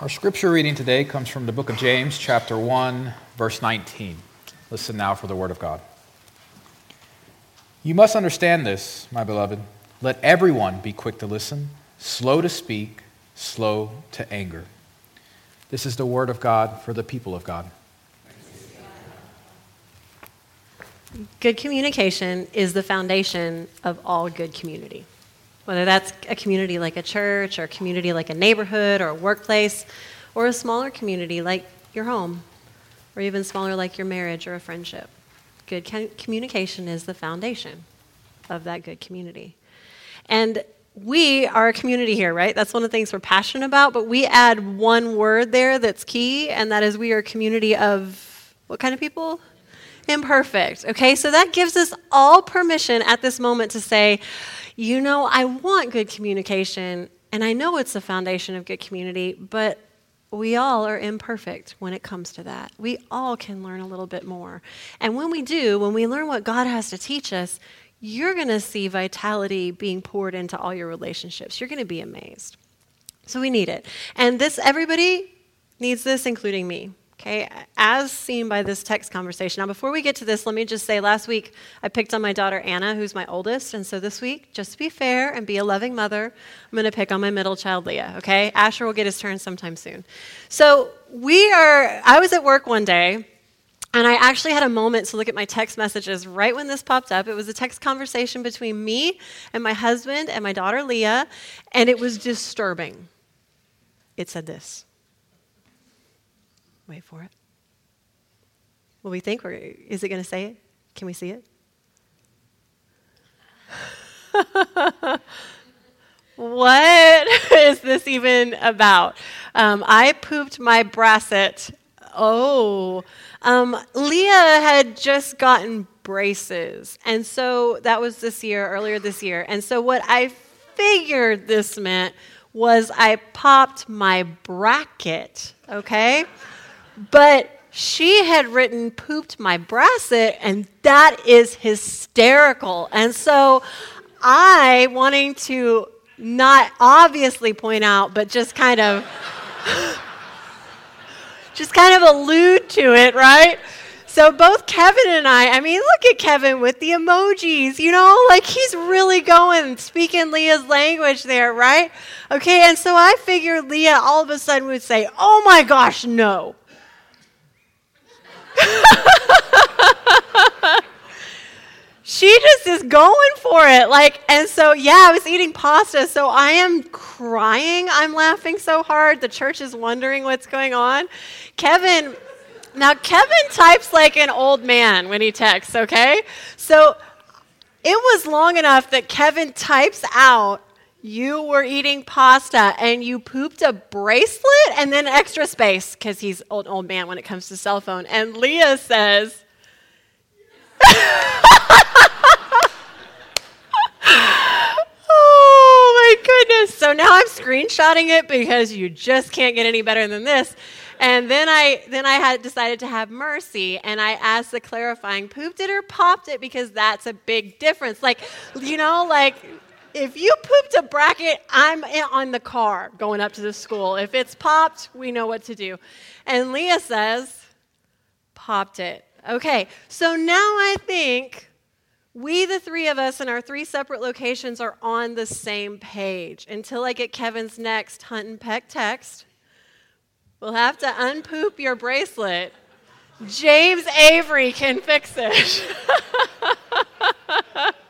Our scripture reading today comes from the book of James, chapter 1, verse 19. Listen now for the word of God. You must understand this, my beloved. Let everyone be quick to listen, slow to speak, slow to anger. This is the word of God for the people of God. Good communication is the foundation of all good community. Whether that's a community like a church, or a community like a neighborhood, or a workplace, or a smaller community like your home, or even smaller like your marriage or a friendship. Good communication is the foundation of that good community. And we are a community here, right? That's one of the things we're passionate about, but we add one word there that's key, and that is we are a community of what kind of people? imperfect. Okay, so that gives us all permission at this moment to say, you know, I want good communication, and I know it's the foundation of good community, but we all are imperfect when it comes to that. We all can learn a little bit more. And when we do, when we learn what God has to teach us, you're going to see vitality being poured into all your relationships. You're going to be amazed. So we need it. And this, everybody needs this, including me. Okay, as seen by this text conversation. Now, before we get to this, let me just say last week I picked on my daughter Anna, who's my oldest. And so this week, just to be fair and be a loving mother, I'm going to pick on my middle child, Leah. Okay, Asher will get his turn sometime soon. So we are, I was at work one day. And I actually had a moment to look at my text messages right when this popped up. It was a text conversation between me and my husband and my daughter Leah, and it was disturbing. It said this Wait for it. Will we think, or is it going to say it? Can we see it? what is this even about? Um, I pooped my brasset. Oh, um, Leah had just gotten braces. And so that was this year, earlier this year. And so what I figured this meant was I popped my bracket, okay? But she had written pooped my brasset, and that is hysterical. And so I, wanting to not obviously point out, but just kind of just kind of allude to it, right? So both Kevin and I, I mean, look at Kevin with the emojis, you know, like he's really going, speaking Leah's language there, right? Okay, and so I figured Leah all of a sudden would say, oh my gosh, no. she just is going for it. Like, and so, yeah, I was eating pasta, so I am crying. I'm laughing so hard. The church is wondering what's going on. Kevin, now Kevin types like an old man when he texts, okay? So it was long enough that Kevin types out you were eating pasta and you pooped a bracelet and then extra space because he's old old man when it comes to cell phone. And Leah says, "Oh my goodness!" So now I'm screenshotting it because you just can't get any better than this. And then I then I had decided to have mercy and I asked the clarifying pooped it or popped it because that's a big difference. Like you know, like if you pooped a bracket, I'm on the car going up to the school. If it's popped, we know what to do. And Leah says, popped it. Okay, so now I think we, the three of us in our three separate locations, are on the same page. Until I get Kevin's next hunt and peck text, we'll have to unpoop your bracelet. James Avery can fix it.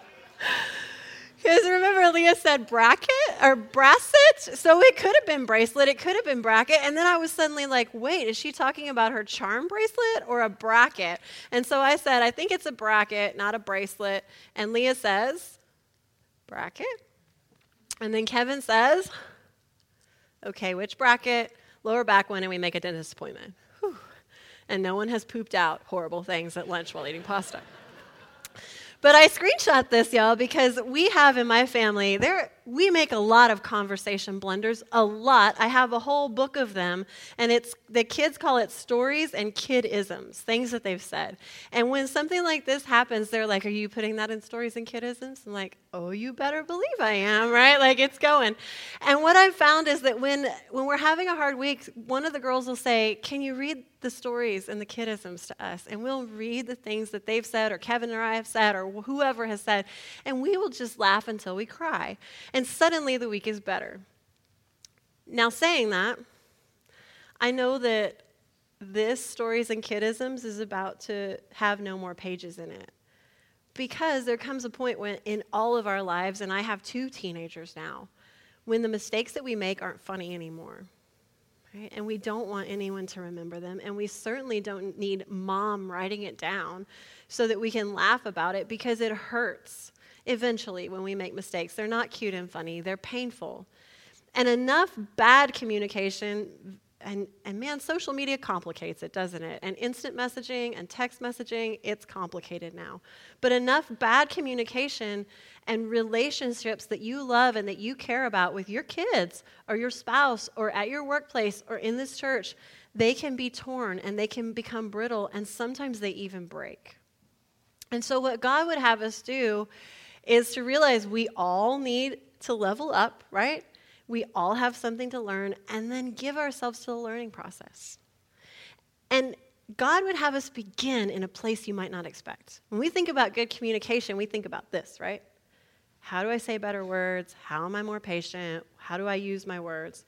Because remember, Leah said bracket or bracet? So it could have been bracelet, it could have been bracket. And then I was suddenly like, wait, is she talking about her charm bracelet or a bracket? And so I said, I think it's a bracket, not a bracelet. And Leah says, bracket. And then Kevin says, okay, which bracket? Lower back one, and we make a dentist appointment. Whew. And no one has pooped out horrible things at lunch while eating pasta. But I screenshot this, y'all, because we have in my family, there, We make a lot of conversation blunders, a lot. I have a whole book of them, and it's the kids call it stories and kidisms, things that they've said. And when something like this happens, they're like, Are you putting that in stories and kidisms? I'm like, Oh, you better believe I am, right? Like it's going. And what I've found is that when when we're having a hard week, one of the girls will say, Can you read the stories and the kidisms to us? And we'll read the things that they've said, or Kevin or I have said, or whoever has said, and we will just laugh until we cry. And suddenly the week is better. Now, saying that, I know that this Stories and Kidisms is about to have no more pages in it. Because there comes a point when, in all of our lives, and I have two teenagers now, when the mistakes that we make aren't funny anymore. Right? And we don't want anyone to remember them. And we certainly don't need mom writing it down so that we can laugh about it because it hurts eventually when we make mistakes. They're not cute and funny, they're painful. And enough bad communication, and, and man, social media complicates it, doesn't it? And instant messaging and text messaging, it's complicated now. But enough bad communication and relationships that you love and that you care about with your kids or your spouse or at your workplace or in this church, they can be torn and they can become brittle and sometimes they even break. And so, what God would have us do is to realize we all need to level up, right? We all have something to learn, and then give ourselves to the learning process. And God would have us begin in a place you might not expect. When we think about good communication, we think about this, right? How do I say better words? How am I more patient? How do I use my words?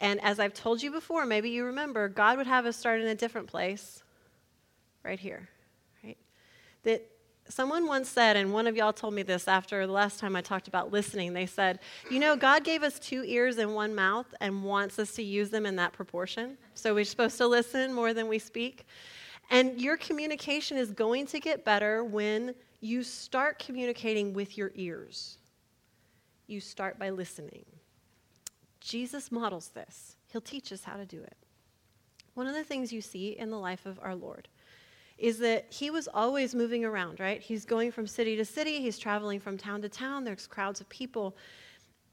And as I've told you before, maybe you remember, God would have us start in a different place, right here, right? That someone once said, and one of y'all told me this after the last time I talked about listening, they said, You know, God gave us two ears and one mouth and wants us to use them in that proportion. So we're supposed to listen more than we speak. And your communication is going to get better when you start communicating with your ears. You start by listening. Jesus models this, He'll teach us how to do it. One of the things you see in the life of our Lord is that he was always moving around, right? He's going from city to city, he's traveling from town to town, there's crowds of people.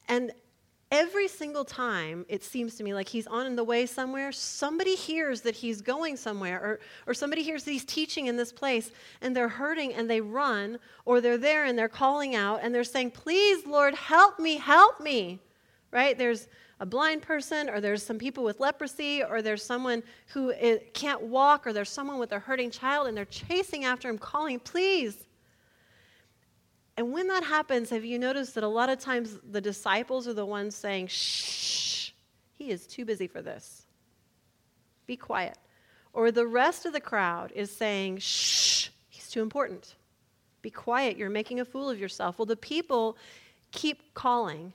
And every single time, it seems to me like he's on the way somewhere, somebody hears that he's going somewhere, or, or somebody hears that he's teaching in this place, and they're hurting and they run, or they're there and they're calling out and they're saying, Please, Lord, help me, help me, right? There's a blind person, or there's some people with leprosy, or there's someone who can't walk, or there's someone with a hurting child, and they're chasing after him, calling, please. And when that happens, have you noticed that a lot of times the disciples are the ones saying, shh, he is too busy for this. Be quiet. Or the rest of the crowd is saying, shh, he's too important. Be quiet, you're making a fool of yourself. Well, the people keep calling,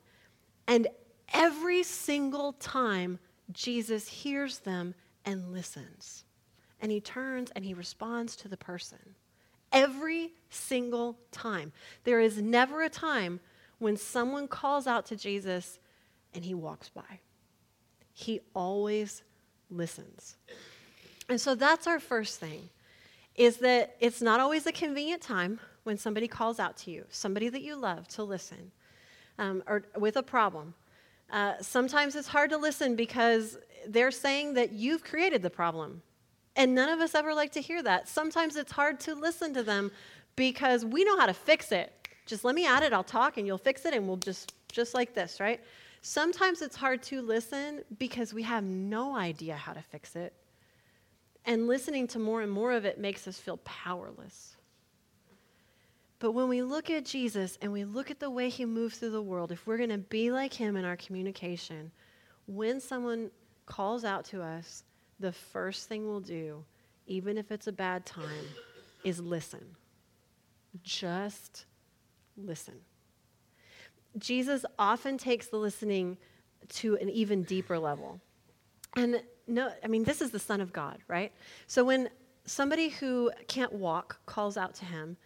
and every single time Jesus hears them and listens. And he turns and he responds to the person. Every single time. There is never a time when someone calls out to Jesus and he walks by. He always listens. And so that's our first thing is that it's not always a convenient time when somebody calls out to you, somebody that you love to listen, um, or with a problem. Uh, sometimes it's hard to listen because they're saying that you've created the problem. And none of us ever like to hear that. Sometimes it's hard to listen to them because we know how to fix it. Just let me at it, I'll talk, and you'll fix it, and we'll just, just like this, right? Sometimes it's hard to listen because we have no idea how to fix it. And listening to more and more of it makes us feel powerless. But when we look at Jesus and we look at the way he moves through the world, if we're going to be like him in our communication, when someone calls out to us, the first thing we'll do, even if it's a bad time, is listen. Just listen. Jesus often takes the listening to an even deeper level. And no, I mean, this is the Son of God, right? So when somebody who can't walk calls out to him,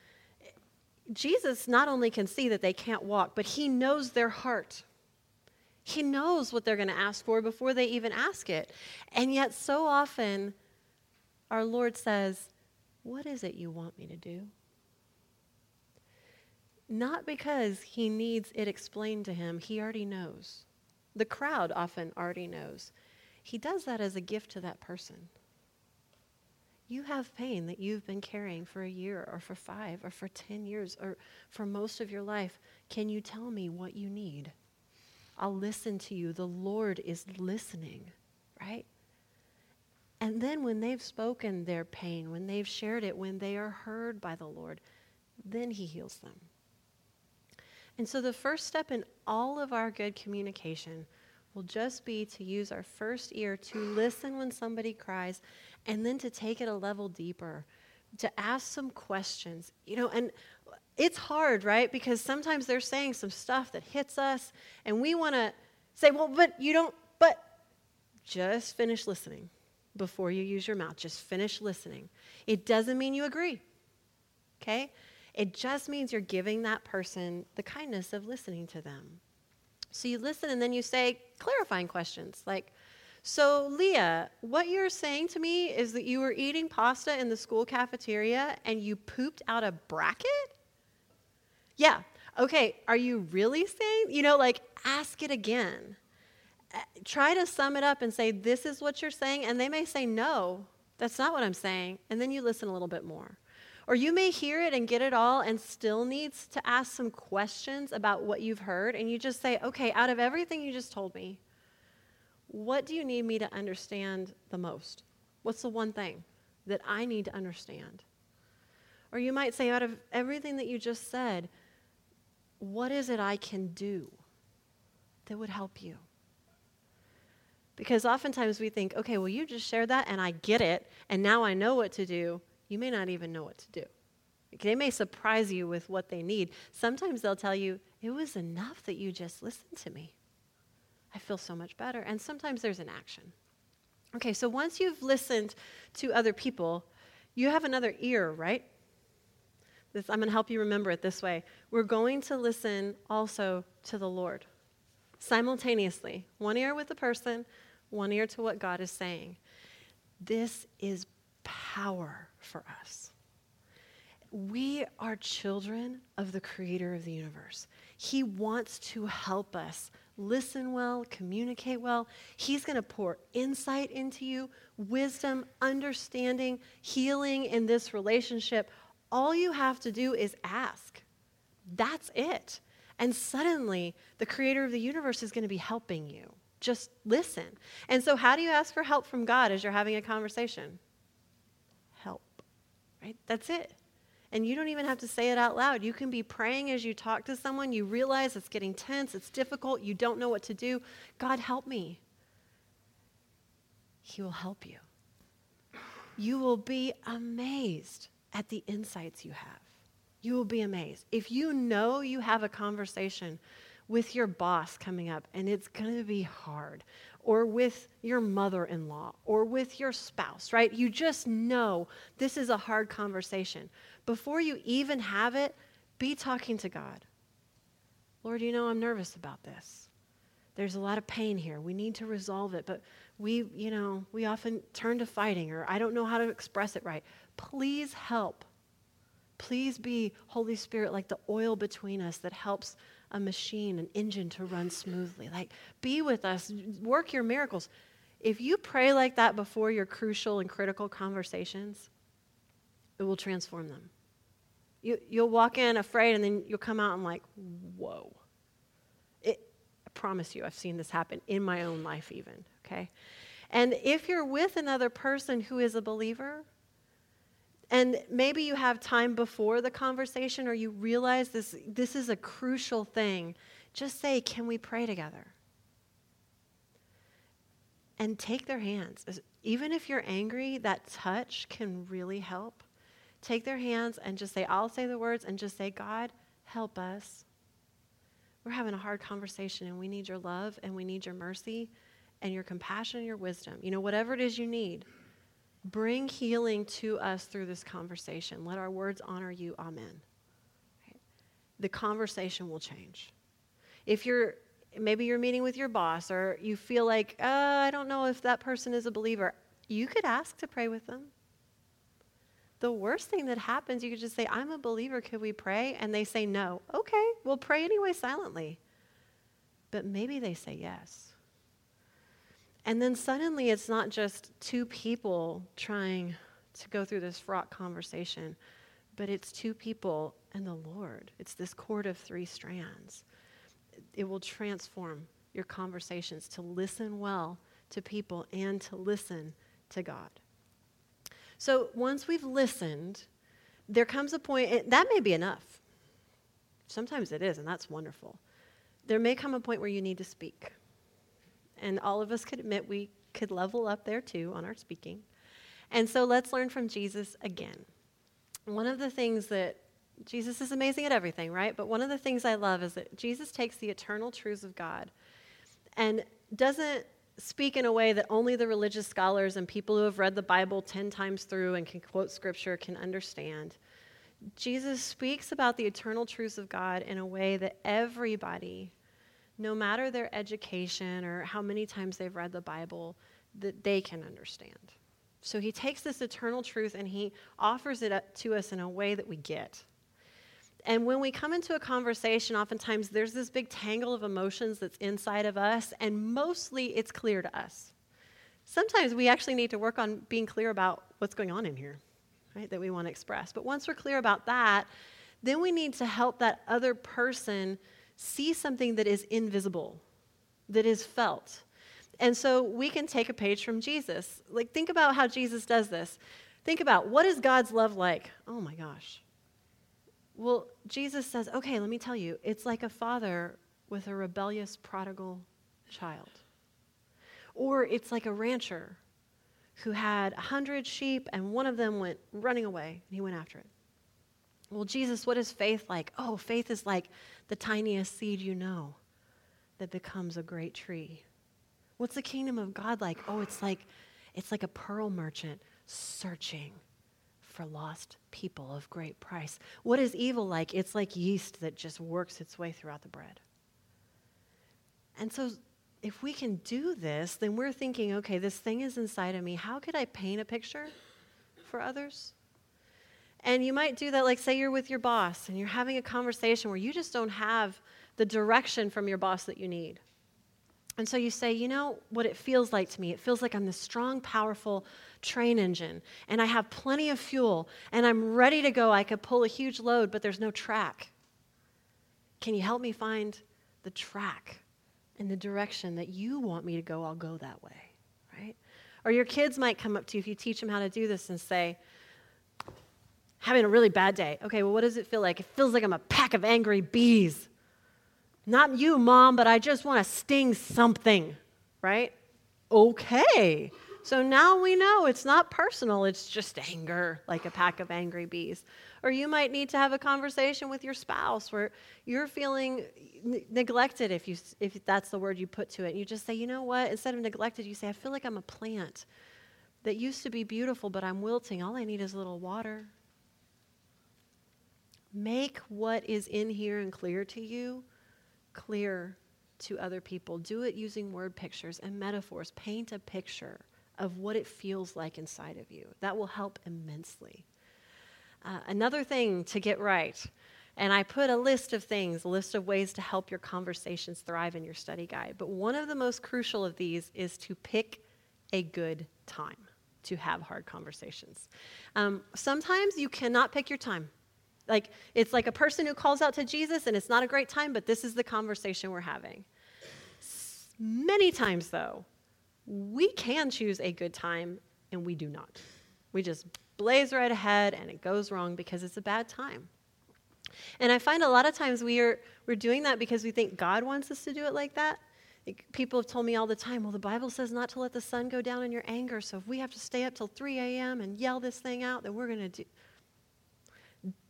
Jesus not only can see that they can't walk, but he knows their heart. He knows what they're going to ask for before they even ask it. And yet, so often, our Lord says, What is it you want me to do? not because he needs it explained to him, he already knows. The crowd often already knows. He does that as a gift to that person. You have pain that you've been carrying for a year or for five or for 10 years or for most of your life. Can you tell me what you need? I'll listen to you. The Lord is listening, right? And then when they've spoken their pain, when they've shared it, when they are heard by the Lord, then He heals them. And so the first step in all of our good communication will just be to use our first ear to listen when somebody cries and then to take it a level deeper to ask some questions you know and it's hard right? Because sometimes they're saying some stuff that hits us and we want to say well but you don't but just finish listening before you use your mouth. Just finish listening. It doesn't mean you agree okay? It just means you're giving that person the kindness of listening to them so you listen and then you say clarifying questions like, so, Leah, what you're saying to me is that you were eating pasta in the school cafeteria and you pooped out a bracket? Yeah. Okay. Are you really saying? You know, like, ask it again. Uh, try to sum it up and say, this is what you're saying. And they may say, no, that's not what I'm saying. And then you listen a little bit more. Or you may hear it and get it all and still needs to ask some questions about what you've heard. And you just say, okay, out of everything you just told me, what do you need me to understand the most? What's the one thing that I need to understand? Or you might say, out of everything that you just said, what is it I can do that would help you? Because oftentimes we think, okay, well, you just shared that and I get it, and now I know what to do you may not even know what to do. They may surprise you with what they need. Sometimes they'll tell you, It was enough that you just listened to me. I feel so much better. And sometimes there's an action. Okay, so once you've listened to other people, you have another ear, right? This, I'm going to help you remember it this way. We're going to listen also to the Lord simultaneously. One ear with the person, one ear to what God is saying. This is power for us. We are children of the creator of the universe. He wants to help us listen well, communicate well. He's going to pour insight into you, wisdom, understanding, healing in this relationship. All you have to do is ask. That's it. And suddenly, the creator of the universe is going to be helping you. Just listen. And so, how do you ask for help from God as you're having a conversation? Right? That's it. And you don't even have to say it out loud. You can be praying as you talk to someone. You realize it's getting tense, it's difficult, you don't know what to do. God, help me. He will help you. You will be amazed at the insights you have. You will be amazed. If you know you have a conversation with your boss coming up and it's going to be hard, or with your mother in law, or with your spouse, right? You just know this is a hard conversation. Before you even have it, be talking to God. Lord, you know, I'm nervous about this. There's a lot of pain here. We need to resolve it, but we, you know, we often turn to fighting, or I don't know how to express it right. Please help. Please be, Holy Spirit, like the oil between us that helps a machine, an engine to run smoothly. Like, be with us, work your miracles. If you pray like that before your crucial and critical conversations, it will transform them. You, you'll walk in afraid, and then you'll come out and, like, whoa. It, I promise you, I've seen this happen in my own life, even, okay? And if you're with another person who is a believer, and maybe you have time before the conversation or you realize this, this is a crucial thing. Just say, Can we pray together? And take their hands. Even if you're angry, that touch can really help. Take their hands and just say, I'll say the words, and just say, God, help us. We're having a hard conversation, and we need your love, and we need your mercy, and your compassion, and your wisdom. You know, whatever it is you need. Bring healing to us through this conversation. Let our words honor you. Amen. The conversation will change. If you're maybe you're meeting with your boss or you feel like, uh, I don't know if that person is a believer, you could ask to pray with them. the worst thing that happens, you could just say, I'm a believer, could we pray? And they say no. Okay, we'll pray anyway silently. But maybe they say yes. And then suddenly it's not just two people trying to go through this fraught conversation, but it's two people and the Lord. It's this cord of three strands. It will transform your conversations to listen well to people and to listen to God. So once we've listened, there comes a point, that may be enough. Sometimes it is, and that's wonderful. There may come a point where you need to speak. And all of us could admit we could level up there too on our speaking. And so let's learn from Jesus again. One of the things that Jesus is amazing at everything, right? But one of the things I love is that Jesus takes the eternal truths of God and doesn't speak in a way that only the religious scholars and people who have read the Bible 10 times through and can quote scripture can understand. Jesus speaks about the eternal truths of God in a way that everybody, no matter their education or how many times they've read the Bible, that they can understand. So he takes this eternal truth and he offers it up to us in a way that we get. And when we come into a conversation, oftentimes there's this big tangle of emotions that's inside of us, and mostly it's clear to us. Sometimes we actually need to work on being clear about what's going on in here, right, that we want to express. But once we're clear about that, then we need to help that other person see something that is invisible, that is felt. And so we can take a page from Jesus. Like, think about how Jesus does this. Think about what is God's love like? Oh my gosh. Well, Jesus says, okay, let me tell you, it's like a father with a rebellious prodigal child. Or it's like a rancher who had a hundred sheep and one of them went running away and he went after it. Well, Jesus, what is faith like? Oh, faith is like the tiniest seed you know that becomes a great tree. What's the kingdom of God like? Oh, it's like it's like a pearl merchant searching for lost people of great price. What is evil like? It's like yeast that just works its way throughout the bread. And so, if we can do this, then we're thinking, okay, this thing is inside of me. How could I paint a picture for others? And you might do that, like, say you're with your boss and you're having a conversation where you just don't have the direction from your boss that you need. And so you say, you know what it feels like to me? It feels like I'm this strong, powerful train engine, and I have plenty of fuel, and I'm ready to go. I could pull a huge load, but there's no track. Can you help me find the track and the direction that you want me to go? I'll go that way, right? Or your kids might come up to you if you teach them how to do this and say, having a really bad day. Okay, well, what does it feel like? It feels like I'm a pack of angry bees. Not you, mom, but I just want to sting something, right? Okay. So now we know it's not personal, it's just anger, like a pack of angry bees. Or you might need to have a conversation with your spouse where you're feeling n- neglected, if, you, if that's the word you put to it. And You just say, you know what? Instead of neglected, you say, I feel like I'm a plant that used to be beautiful, but I'm wilting. All I need is a little water. Make what is in here and clear to you clear to other people. Do it using word pictures and metaphors. Paint a picture of what it feels like inside of you. That will help immensely. Uh, another thing to get right, and I put a list of things, a list of ways to help your conversations thrive in your study guide. But one of the most crucial of these is to pick a good time to have hard conversations. Um, sometimes you cannot pick your time. Like, it's like a person who calls out to Jesus and it's not a great time, but this is the conversation we're having. Many times, though, we can choose a good time and we do not. We just blaze right ahead and it goes wrong because it's a bad time. And I find a lot of times we are, we're doing that because we think God wants us to do it like that. People have told me all the time, well, the Bible says not to let the sun go down in your anger, so if we have to stay up till 3 a.m. and yell this thing out, then we're going to do.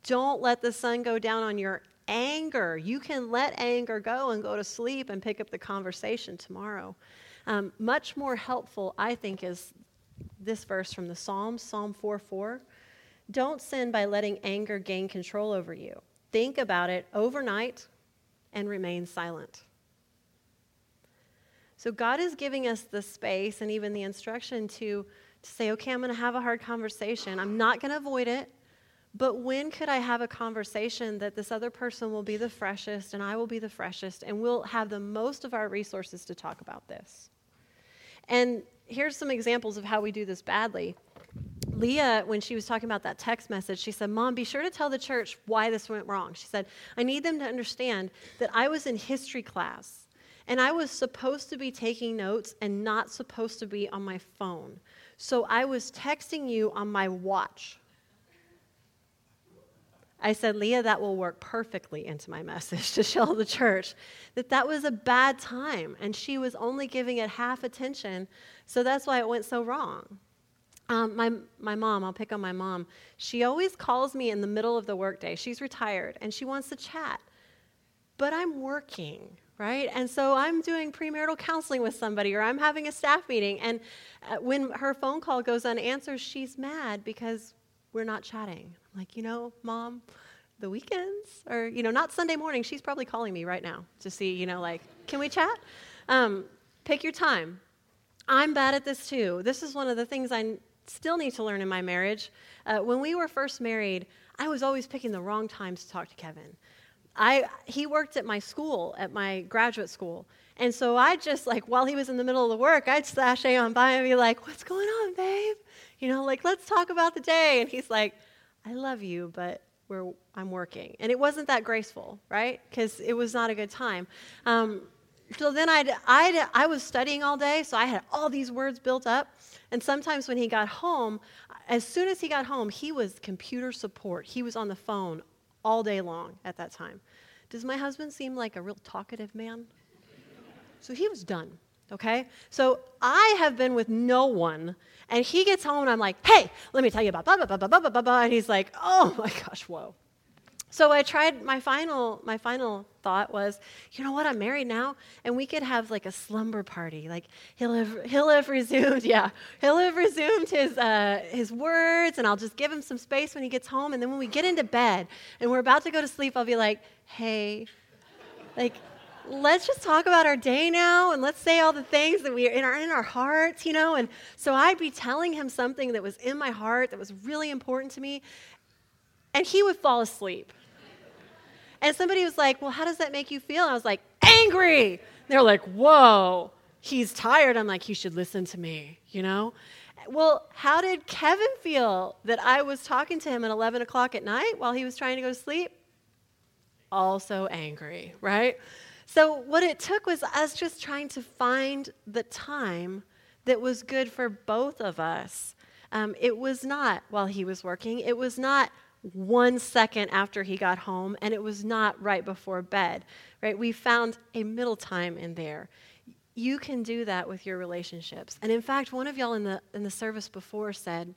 Don't let the sun go down on your anger. You can let anger go and go to sleep and pick up the conversation tomorrow. Um, much more helpful, I think, is this verse from the Psalms, Psalm 4 4. Don't sin by letting anger gain control over you. Think about it overnight and remain silent. So, God is giving us the space and even the instruction to, to say, okay, I'm going to have a hard conversation. I'm not going to avoid it. But when could I have a conversation that this other person will be the freshest and I will be the freshest and we'll have the most of our resources to talk about this? And here's some examples of how we do this badly. Leah, when she was talking about that text message, she said, Mom, be sure to tell the church why this went wrong. She said, I need them to understand that I was in history class and I was supposed to be taking notes and not supposed to be on my phone. So I was texting you on my watch. I said, Leah, that will work perfectly into my message to show the church that that was a bad time and she was only giving it half attention. So that's why it went so wrong. Um, my, my mom, I'll pick on my mom, she always calls me in the middle of the workday. She's retired and she wants to chat, but I'm working, right? And so I'm doing premarital counseling with somebody or I'm having a staff meeting. And uh, when her phone call goes unanswered, she's mad because we're not chatting. I'm like, you know, mom, the weekends, or, you know, not Sunday morning. She's probably calling me right now to see, you know, like, can we chat? Um, pick your time. I'm bad at this too. This is one of the things I still need to learn in my marriage. Uh, when we were first married, I was always picking the wrong times to talk to Kevin. I, he worked at my school, at my graduate school. And so I just, like, while he was in the middle of the work, I'd sashay on by and be like, What's going on, babe? You know, like, let's talk about the day. And he's like, I love you, but we're, I'm working. And it wasn't that graceful, right? Because it was not a good time. Um, so then I'd, I'd, I was studying all day, so I had all these words built up. And sometimes when he got home, as soon as he got home, he was computer support. He was on the phone all day long at that time. Does my husband seem like a real talkative man? So he was done, okay? So I have been with no one, and he gets home, and I'm like, hey, let me tell you about blah, blah, blah, blah, blah, blah, blah, and he's like, oh my gosh, whoa. So I tried my final my final thought was, you know what, I'm married now and we could have like a slumber party. Like he'll have he'll have resumed, yeah. He'll have resumed his uh, his words and I'll just give him some space when he gets home and then when we get into bed and we're about to go to sleep, I'll be like, "Hey, like let's just talk about our day now and let's say all the things that we are in our, in our hearts, you know? And so I'd be telling him something that was in my heart that was really important to me, and he would fall asleep. And somebody was like, Well, how does that make you feel? And I was like, Angry. they're like, Whoa, he's tired. I'm like, You should listen to me, you know? Well, how did Kevin feel that I was talking to him at 11 o'clock at night while he was trying to go to sleep? Also angry, right? So, what it took was us just trying to find the time that was good for both of us. Um, it was not while he was working, it was not one second after he got home, and it was not right before bed, right? We found a middle time in there. You can do that with your relationships. And in fact, one of y'all in the, in the service before said,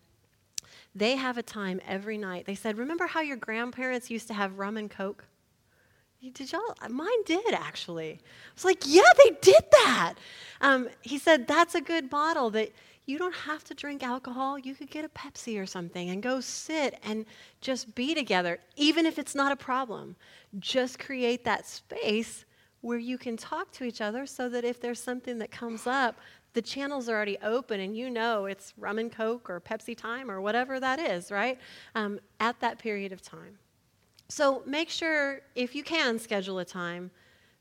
they have a time every night. They said, Remember how your grandparents used to have rum and coke? Did y'all? Mine did actually. I was like, Yeah, they did that. Um, he said, That's a good model that you don't have to drink alcohol. You could get a Pepsi or something and go sit and just be together, even if it's not a problem. Just create that space where you can talk to each other so that if there's something that comes up, the channels are already open and you know it's rum and coke or Pepsi time or whatever that is, right? Um, at that period of time. So make sure, if you can schedule a time,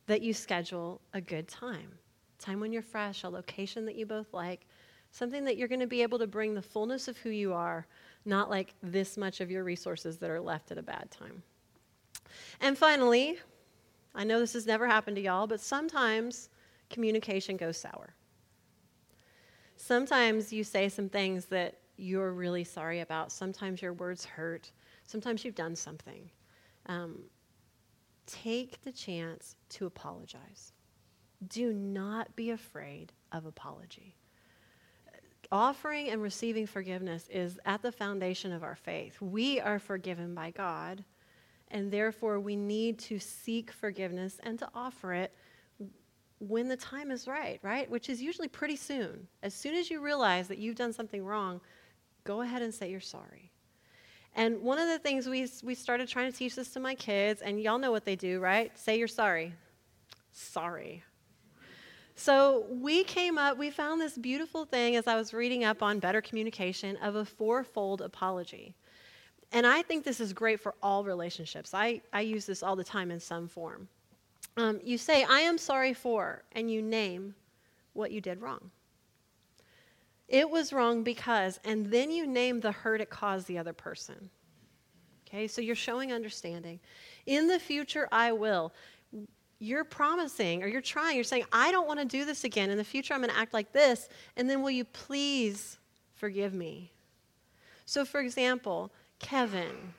that you schedule a good time. Time when you're fresh, a location that you both like, something that you're going to be able to bring the fullness of who you are, not like this much of your resources that are left at a bad time. And finally, I know this has never happened to y'all, but sometimes communication goes sour. Sometimes you say some things that you're really sorry about. Sometimes your words hurt. Sometimes you've done something. Um, take the chance to apologize. Do not be afraid of apology offering and receiving forgiveness is at the foundation of our faith. We are forgiven by God, and therefore we need to seek forgiveness and to offer it when the time is right, right? Which is usually pretty soon. As soon as you realize that you've done something wrong, go ahead and say you're sorry. And one of the things we, we started trying to teach this to my kids, and y'all know what they do, right? Say you're sorry. Sorry. So we came up, we found this beautiful thing as I was reading up on better communication of a fourfold apology. And I think this is great for all relationships. I, I use this all the time in some form. Um, you say, I am sorry for, and you name what you did wrong. It was wrong because, and then you name the hurt it caused the other person. Okay, so you're showing understanding. In the future, I will. You're promising or you're trying, you're saying, I don't want to do this again. In the future, I'm going to act like this. And then will you please forgive me? So, for example, Kevin,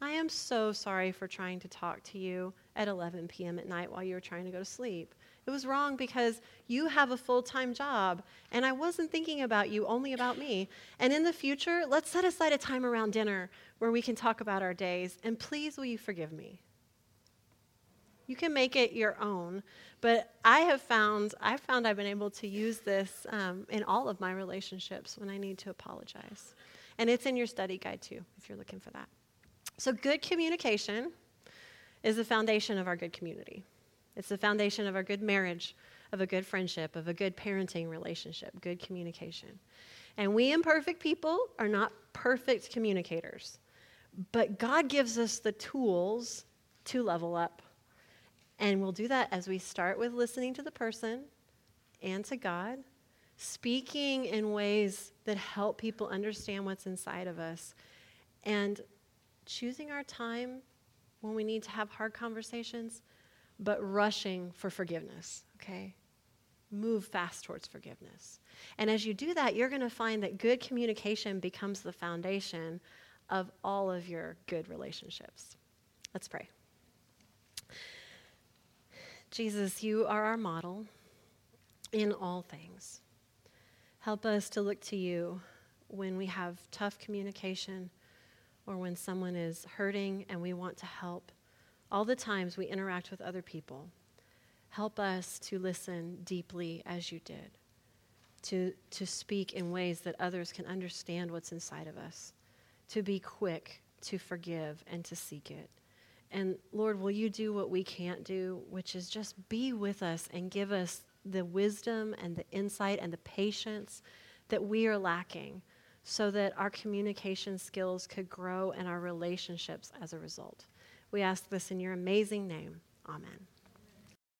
I am so sorry for trying to talk to you at 11 p.m. at night while you were trying to go to sleep. It was wrong because you have a full time job, and I wasn't thinking about you, only about me. And in the future, let's set aside a time around dinner where we can talk about our days, and please, will you forgive me? You can make it your own, but I have found I've found I've been able to use this um, in all of my relationships when I need to apologize, and it's in your study guide too if you're looking for that. So, good communication is the foundation of our good community. It's the foundation of our good marriage, of a good friendship, of a good parenting relationship, good communication. And we imperfect people are not perfect communicators, but God gives us the tools to level up. And we'll do that as we start with listening to the person and to God, speaking in ways that help people understand what's inside of us, and choosing our time when we need to have hard conversations but rushing for forgiveness, okay? Move fast towards forgiveness. And as you do that, you're going to find that good communication becomes the foundation of all of your good relationships. Let's pray. Jesus, you are our model in all things. Help us to look to you when we have tough communication or when someone is hurting and we want to help all the times we interact with other people, help us to listen deeply as you did, to, to speak in ways that others can understand what's inside of us, to be quick to forgive and to seek it. And Lord, will you do what we can't do, which is just be with us and give us the wisdom and the insight and the patience that we are lacking so that our communication skills could grow and our relationships as a result. We ask this in your amazing name. Amen.